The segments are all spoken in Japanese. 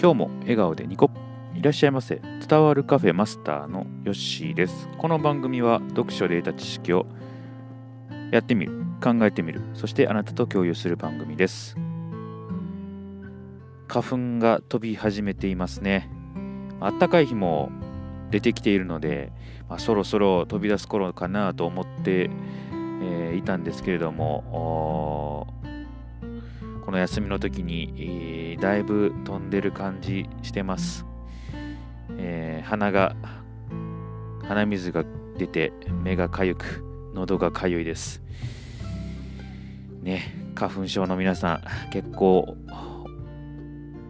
今日も笑顔でニコ。いらっしゃいませ。伝わるカフェマスターのヨッシーです。この番組は読書で得た知識をやってみる考えてみる。そしてあなたと共有する番組です。花粉が飛び始めていますね。あったかい日も出てきているので、まあ、そろそろ飛び出す頃かなと思って、えー、いたんですけれどもこの休みの時に、えー、だいぶ飛んでる感じしてます。えー、鼻が、鼻水が出て、目がかゆく、喉がかゆいです。ね、花粉症の皆さん、結構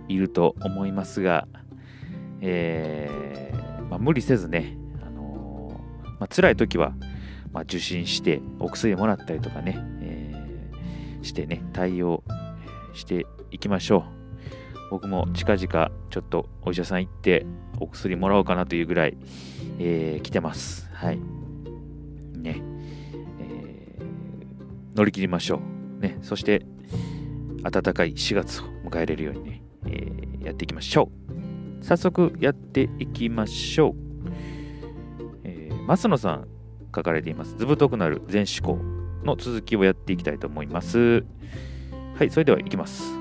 いると思いますが、えー、まあ、無理せずね、あのー、まあ、辛い時は、まあ、受診してお薬もらったりとかね、えー、してね、対応していきましょう。僕も近々ちょっとお医者さん行ってお薬もらおうかなというぐらい、えー、来てます。はい。ね。えー、乗り切りましょう。ね。そして、暖かい4月を迎えれるようにね、えー、やっていきましょう。早速やっていきましょう。えー、増野さん書かれています。図太くなる全思考の続きをやっていきたいと思います。はい、それではいきます。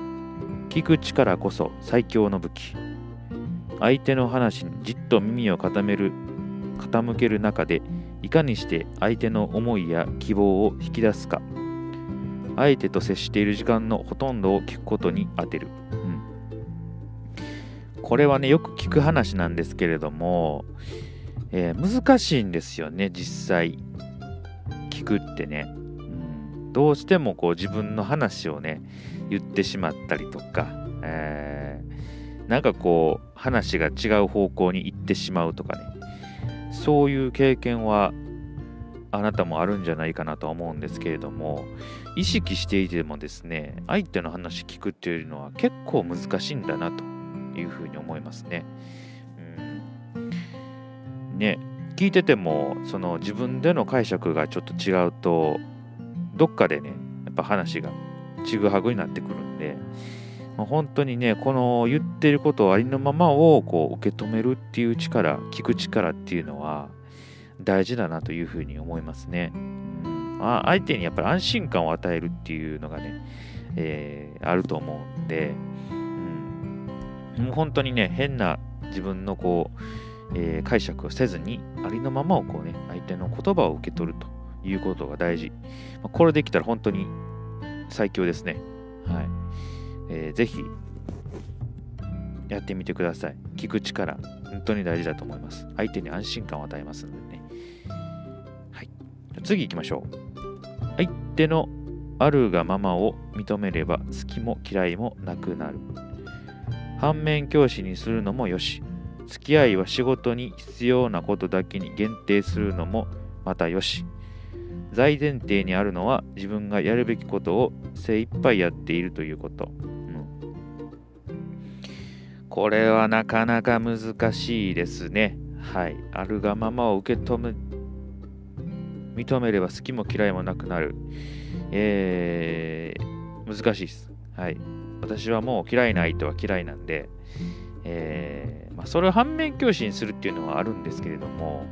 聞く力こそ最強の武器。相手の話にじっと耳を傾める傾ける中でいかにして相手の思いや希望を引き出すか。相手と接している時間のほとんどを聞くことに当てる、うん、これはねよく聞く話なんですけれども、えー、難しいんですよね実際。聞くってね。どうしてもこう自分の話をね言ってしまったりとか、えー、なんかこう話が違う方向に行ってしまうとかねそういう経験はあなたもあるんじゃないかなとは思うんですけれども意識していてもですね相手の話聞くっていうのは結構難しいんだなというふうに思いますね。うん、ね聞いててもその自分での解釈がちょっと違うとどっかでね、やっぱ話がちぐはぐになってくるんで、まあ、本当にね、この言ってることをありのままをこう受け止めるっていう力、聞く力っていうのは大事だなというふうに思いますね。まあ、相手にやっぱり安心感を与えるっていうのがね、えー、あると思うんで、うん、もう本当にね、変な自分のこう、えー、解釈をせずに、ありのままをこうね、相手の言葉を受け取ると。いうことが大事。これできたら本当に最強ですね。はい。えー、ぜひ、やってみてください。聞く力、本当に大事だと思います。相手に安心感を与えますのでね。はい。次行きましょう。相手のあるがままを認めれば好きも嫌いもなくなる。反面教師にするのもよし。付き合いは仕事に必要なことだけに限定するのもまたよし。大前提にあるのは自分がやるべきことを精一杯やっているということ。うん、これはなかなか難しいですね。はい。あるがままを受け止め、認めれば好きも嫌いもなくなる。えー、難しいです。はい。私はもう嫌いな相手は嫌いなんで、えー、まあ、それを反面教師にするっていうのはあるんですけれども、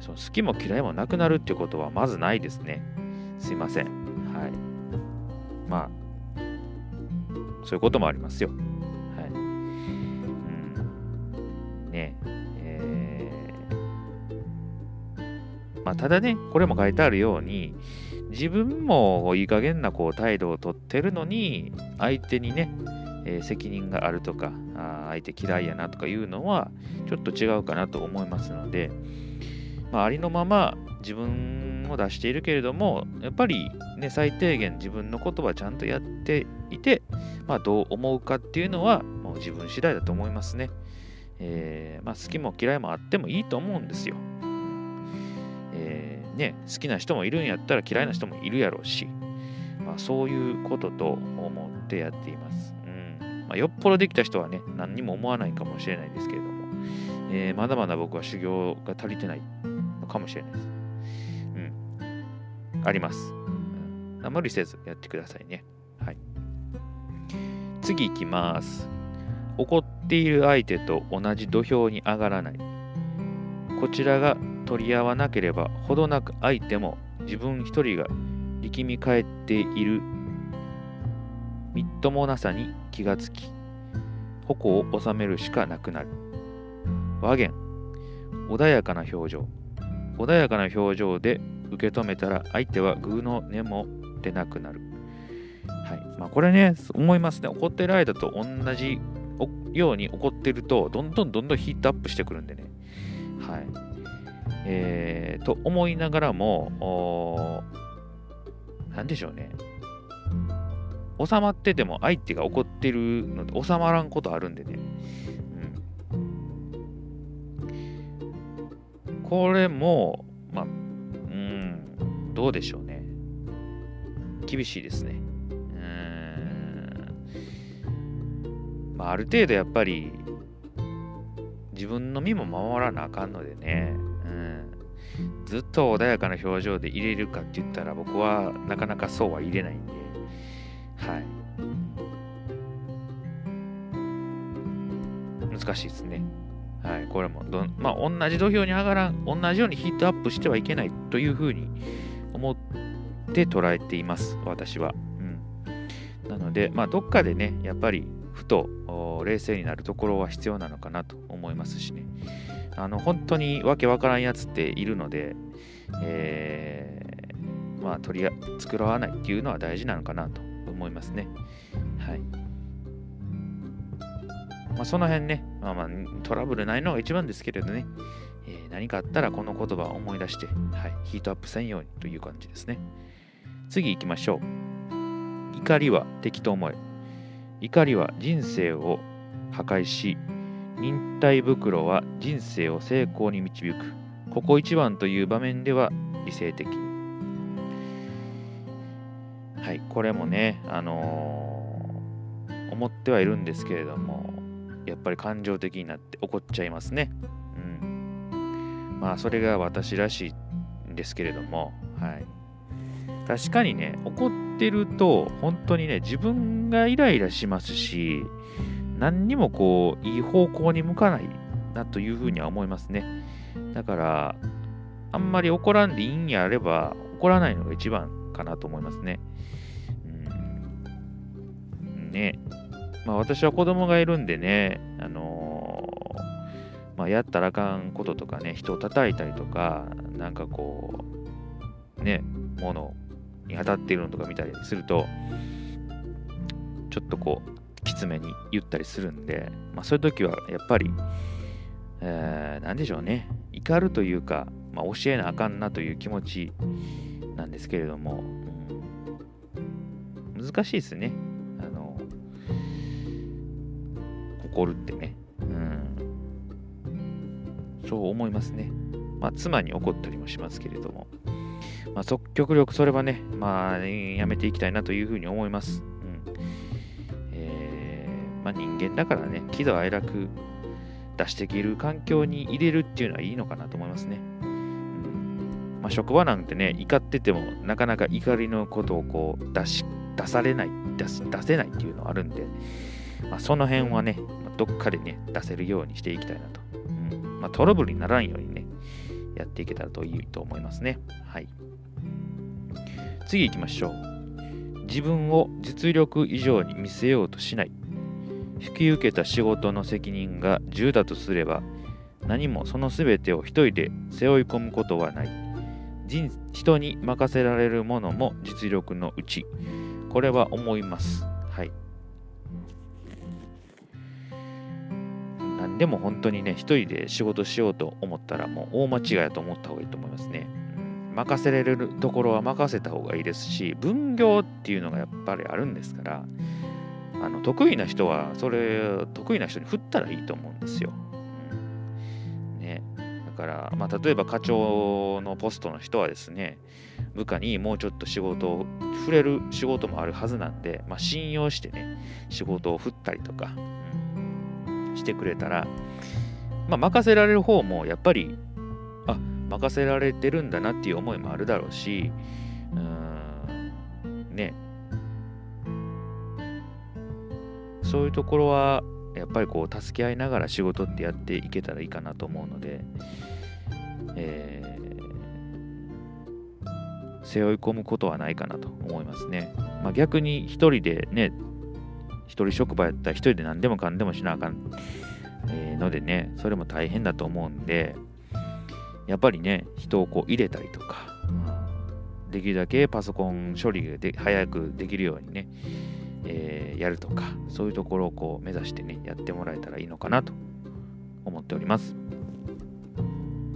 その好きも嫌いもなくなるっていうことはまずないですね。すいません。はい。まあ、そういうこともありますよ。はい。うん。ねえー、まあ、ただね、これも書いてあるように、自分もいい加減なこう態度をとってるのに、相手にね、えー、責任があるとかあ、相手嫌いやなとかいうのは、ちょっと違うかなと思いますので、まあ、ありのまま自分を出しているけれども、やっぱりね、最低限自分のことはちゃんとやっていて、まあ、どう思うかっていうのは、もう自分次第だと思いますね。えー、まあ、好きも嫌いもあってもいいと思うんですよ。えー、ね、好きな人もいるんやったら嫌いな人もいるやろうし、まあ、そういうことと思ってやっています。うんまあ、よっぽどできた人はね、何にも思わないかもしれないですけれども、えー、まだまだ僕は修行が足りてないかもしれないです。うん。あります。うん、無理せずやってくださいね。はい。次いきます。怒っている相手と同じ土俵に上がらない。こちらが取り合わなければほどなく相手も自分一人が力み返っているみっともなさに気がつき矛を収めるしかなくなる和言穏やかな表情穏やかな表情で受け止めたら相手はグーの根も出なくなる。はい。まあ、これね思いますね。怒ってる間と同じように怒ってるとどんどんどんどんヒートアップしてくるんでね。はい。えー、と思いながらも何でしょうね。収まってても相手が怒ってるので収まらんことあるんでね。これも、まあ、うん、どうでしょうね。厳しいですね。うん。まあ、ある程度やっぱり、自分の身も守らなあかんのでね。うん。ずっと穏やかな表情で入れるかって言ったら僕はなかなかそうは入れないんで。はい難しいですねはいこれもどまあ同じ土俵に上がらん同じようにヒートアップしてはいけないというふうに思って捉えています私は、うん、なのでまあどっかでねやっぱりふと冷静になるところは必要なのかなと思いますしね。あの本当にわけわからんやつっているので、えー、まあ取り繕わないっていうのは大事なのかなと思いますね。まあ、その辺ね、まあまあ、トラブルないのが一番ですけれどね、えー、何かあったらこの言葉を思い出して、はい、ヒートアップせんようにという感じですね。次行きましょう。怒りは敵と思え。怒りは人生を破壊し、忍耐袋は人生を成功に導く。ここ一番という場面では理性的。はい、これもね、あのー、思ってはいるんですけれども、やっぱり感情的になって怒っちゃいますね。うん。まあ、それが私らしいんですけれども、はい。確かにね、怒ってると、本当にね、自分がイライラしますし、何にもこう、いい方向に向かないなというふうには思いますね。だから、あんまり怒らんでいいんやれば、怒らないのが一番かなと思いますね。うんね、まあ私は子供がいるんでね、あのー、まあやったらあかんこととかね、人を叩いたりとか、なんかこう、ね、物に当たっているのとか見たりすると、ちょっとこう、きつめに言ったりするんで、まあそういう時はやっぱり、えー、でしょうね、怒るというか、まあ教えなあかんなという気持ちなんですけれども、難しいですね。怒るってね。うん。そう思いますね。まあ、妻に怒ったりもしますけれども。まあ、即極力それはね、まあ、やめていきたいなというふうに思います。うん。えー、まあ、人間だからね、喜怒哀楽出していける環境に入れるっていうのはいいのかなと思いますね。まあ、職場なんてね、怒っててもなかなか怒りのことをこう出し、出されない、出出せないっていうのはあるんで、まあ、その辺はね、どっかでね、出せるようにしていきたいなと。うんまあ、トラブルにならんようにね、やっていけたらといいと思いますね。はい。次行きましょう。自分を実力以上に見せようとしない。引き受けた仕事の責任が10だとすれば、何もその全てを一人で背負い込むことはない。人に任せられるものも実力のうち。これは思います。はい。でも本当にね、一人で仕事しようと思ったらもう大間違いだと思った方がいいと思いますね。任せられるところは任せた方がいいですし、分業っていうのがやっぱりあるんですから、あの得意な人はそれ得意な人に振ったらいいと思うんですよ。うん、ね、だから、まあ、例えば課長のポストの人はですね、部下にもうちょっと仕事を触れる仕事もあるはずなんで、まあ、信用してね、仕事を振ったりとか、してくれたら、まあ、任せられる方もやっぱり、あ、任せられてるんだなっていう思いもあるだろうし、うん、ね。そういうところは、やっぱりこう助け合いながら仕事ってやっていけたらいいかなと思うので、えー、背負い込むことはないかなと思いますね。まあ、逆に一人でね、一人職場やったら一人で何でもかんでもしなあかん、えー、のでね、それも大変だと思うんで、やっぱりね、人をこう入れたりとか、できるだけパソコン処理がで早くできるようにね、えー、やるとか、そういうところをこう目指してね、やってもらえたらいいのかなと思っております。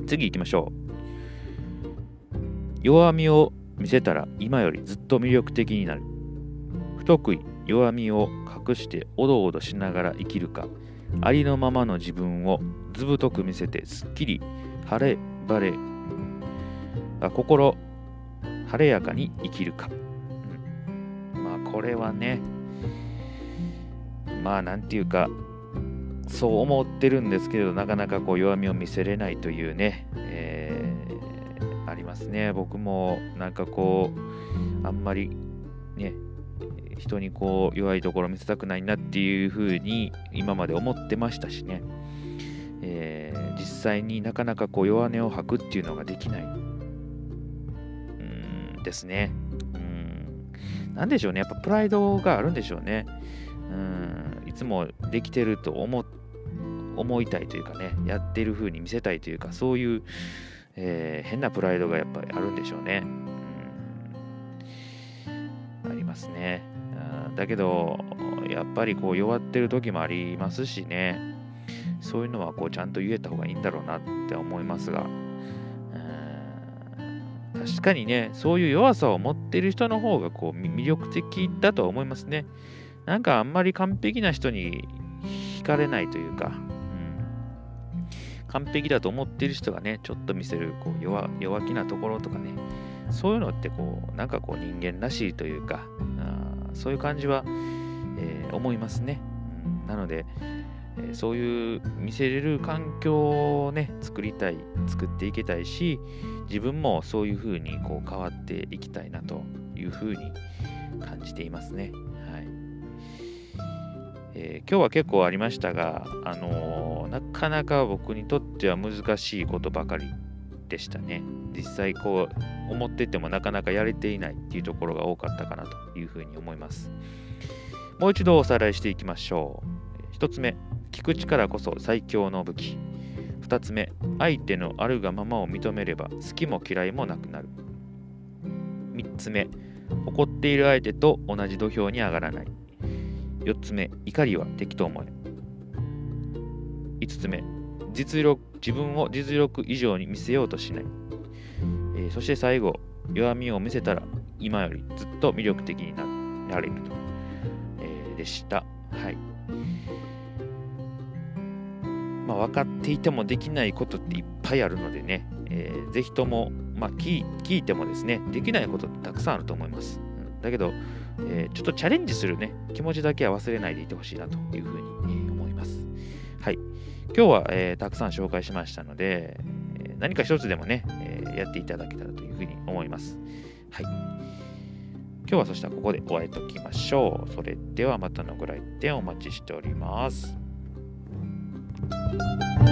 次行きましょう。弱みを見せたら今よりずっと魅力的になる。不得意、弱みを隠しておどおどしながら生きるか、ありのままの自分をずぶとく見せてすっきり晴れ晴れあ心晴れやかに生きるか、うん、まあこれはねまあなんていうかそう思ってるんですけれどなかなかこう弱みを見せれないというね、えー、ありますね。僕もなんかこうあんまりね人にこう弱いところ見せたくないなっていうふうに今まで思ってましたしね、えー、実際になかなかこう弱音を吐くっていうのができない。うんですね。うん。なんでしょうね。やっぱプライドがあるんでしょうね。うん。いつもできてると思思いたいというかね。やってる風に見せたいというかそういう、えー、変なプライドがやっぱりあるんでしょうね。ありますね。だけどやっぱりこう弱ってる時もありますしね。そういうのはこうちゃんと言えた方がいいんだろうなって思いますが、確かにね、そういう弱さを持ってる人の方がこう魅力的だとは思いますね。なんかあんまり完璧な人に惹かれないというか、うん、完璧だと思ってる人がね、ちょっと見せるこう弱気なところとかね、そういうのってこう、なんかこう人間らしいというか、そういう感じは、えー、思いますね。うん、なので、えそういう見せれる環境をね作りたい作っていけたいし自分もそういうふうにこう変わっていきたいなというふうに感じていますね。はいえー、今日は結構ありましたが、あのー、なかなか僕にとっては難しいことばかりでしたね。実際こう思っててもなかなかやれていないっていうところが多かったかなというふうに思います。もう一度おさらいしていきましょう。1つ目、聞く力こそ最強の武器。2つ目、相手のあるがままを認めれば好きも嫌いもなくなる。3つ目、怒っている相手と同じ土俵に上がらない。4つ目、怒りは敵と思え。5つ目、実力自分を実力以上に見せようとしない。えー、そして最後、弱みを見せたら今よりずっと魅力的になれると、えー、でした。はい。まあ、分かっていてもできないことっていっぱいあるのでね、えー、ぜひとも、まあ聞、聞いてもですね、できないことってたくさんあると思います。うん、だけど、えー、ちょっとチャレンジするね、気持ちだけは忘れないでいてほしいなというふうに、えー、今日は、えー、たくさん紹介しましたので、え何か一つでもね、えやっていただけたらというふうに思います。はい。今日はそしたらここで終わりときましょう。それではまたのご来店お待ちしております。Thank you.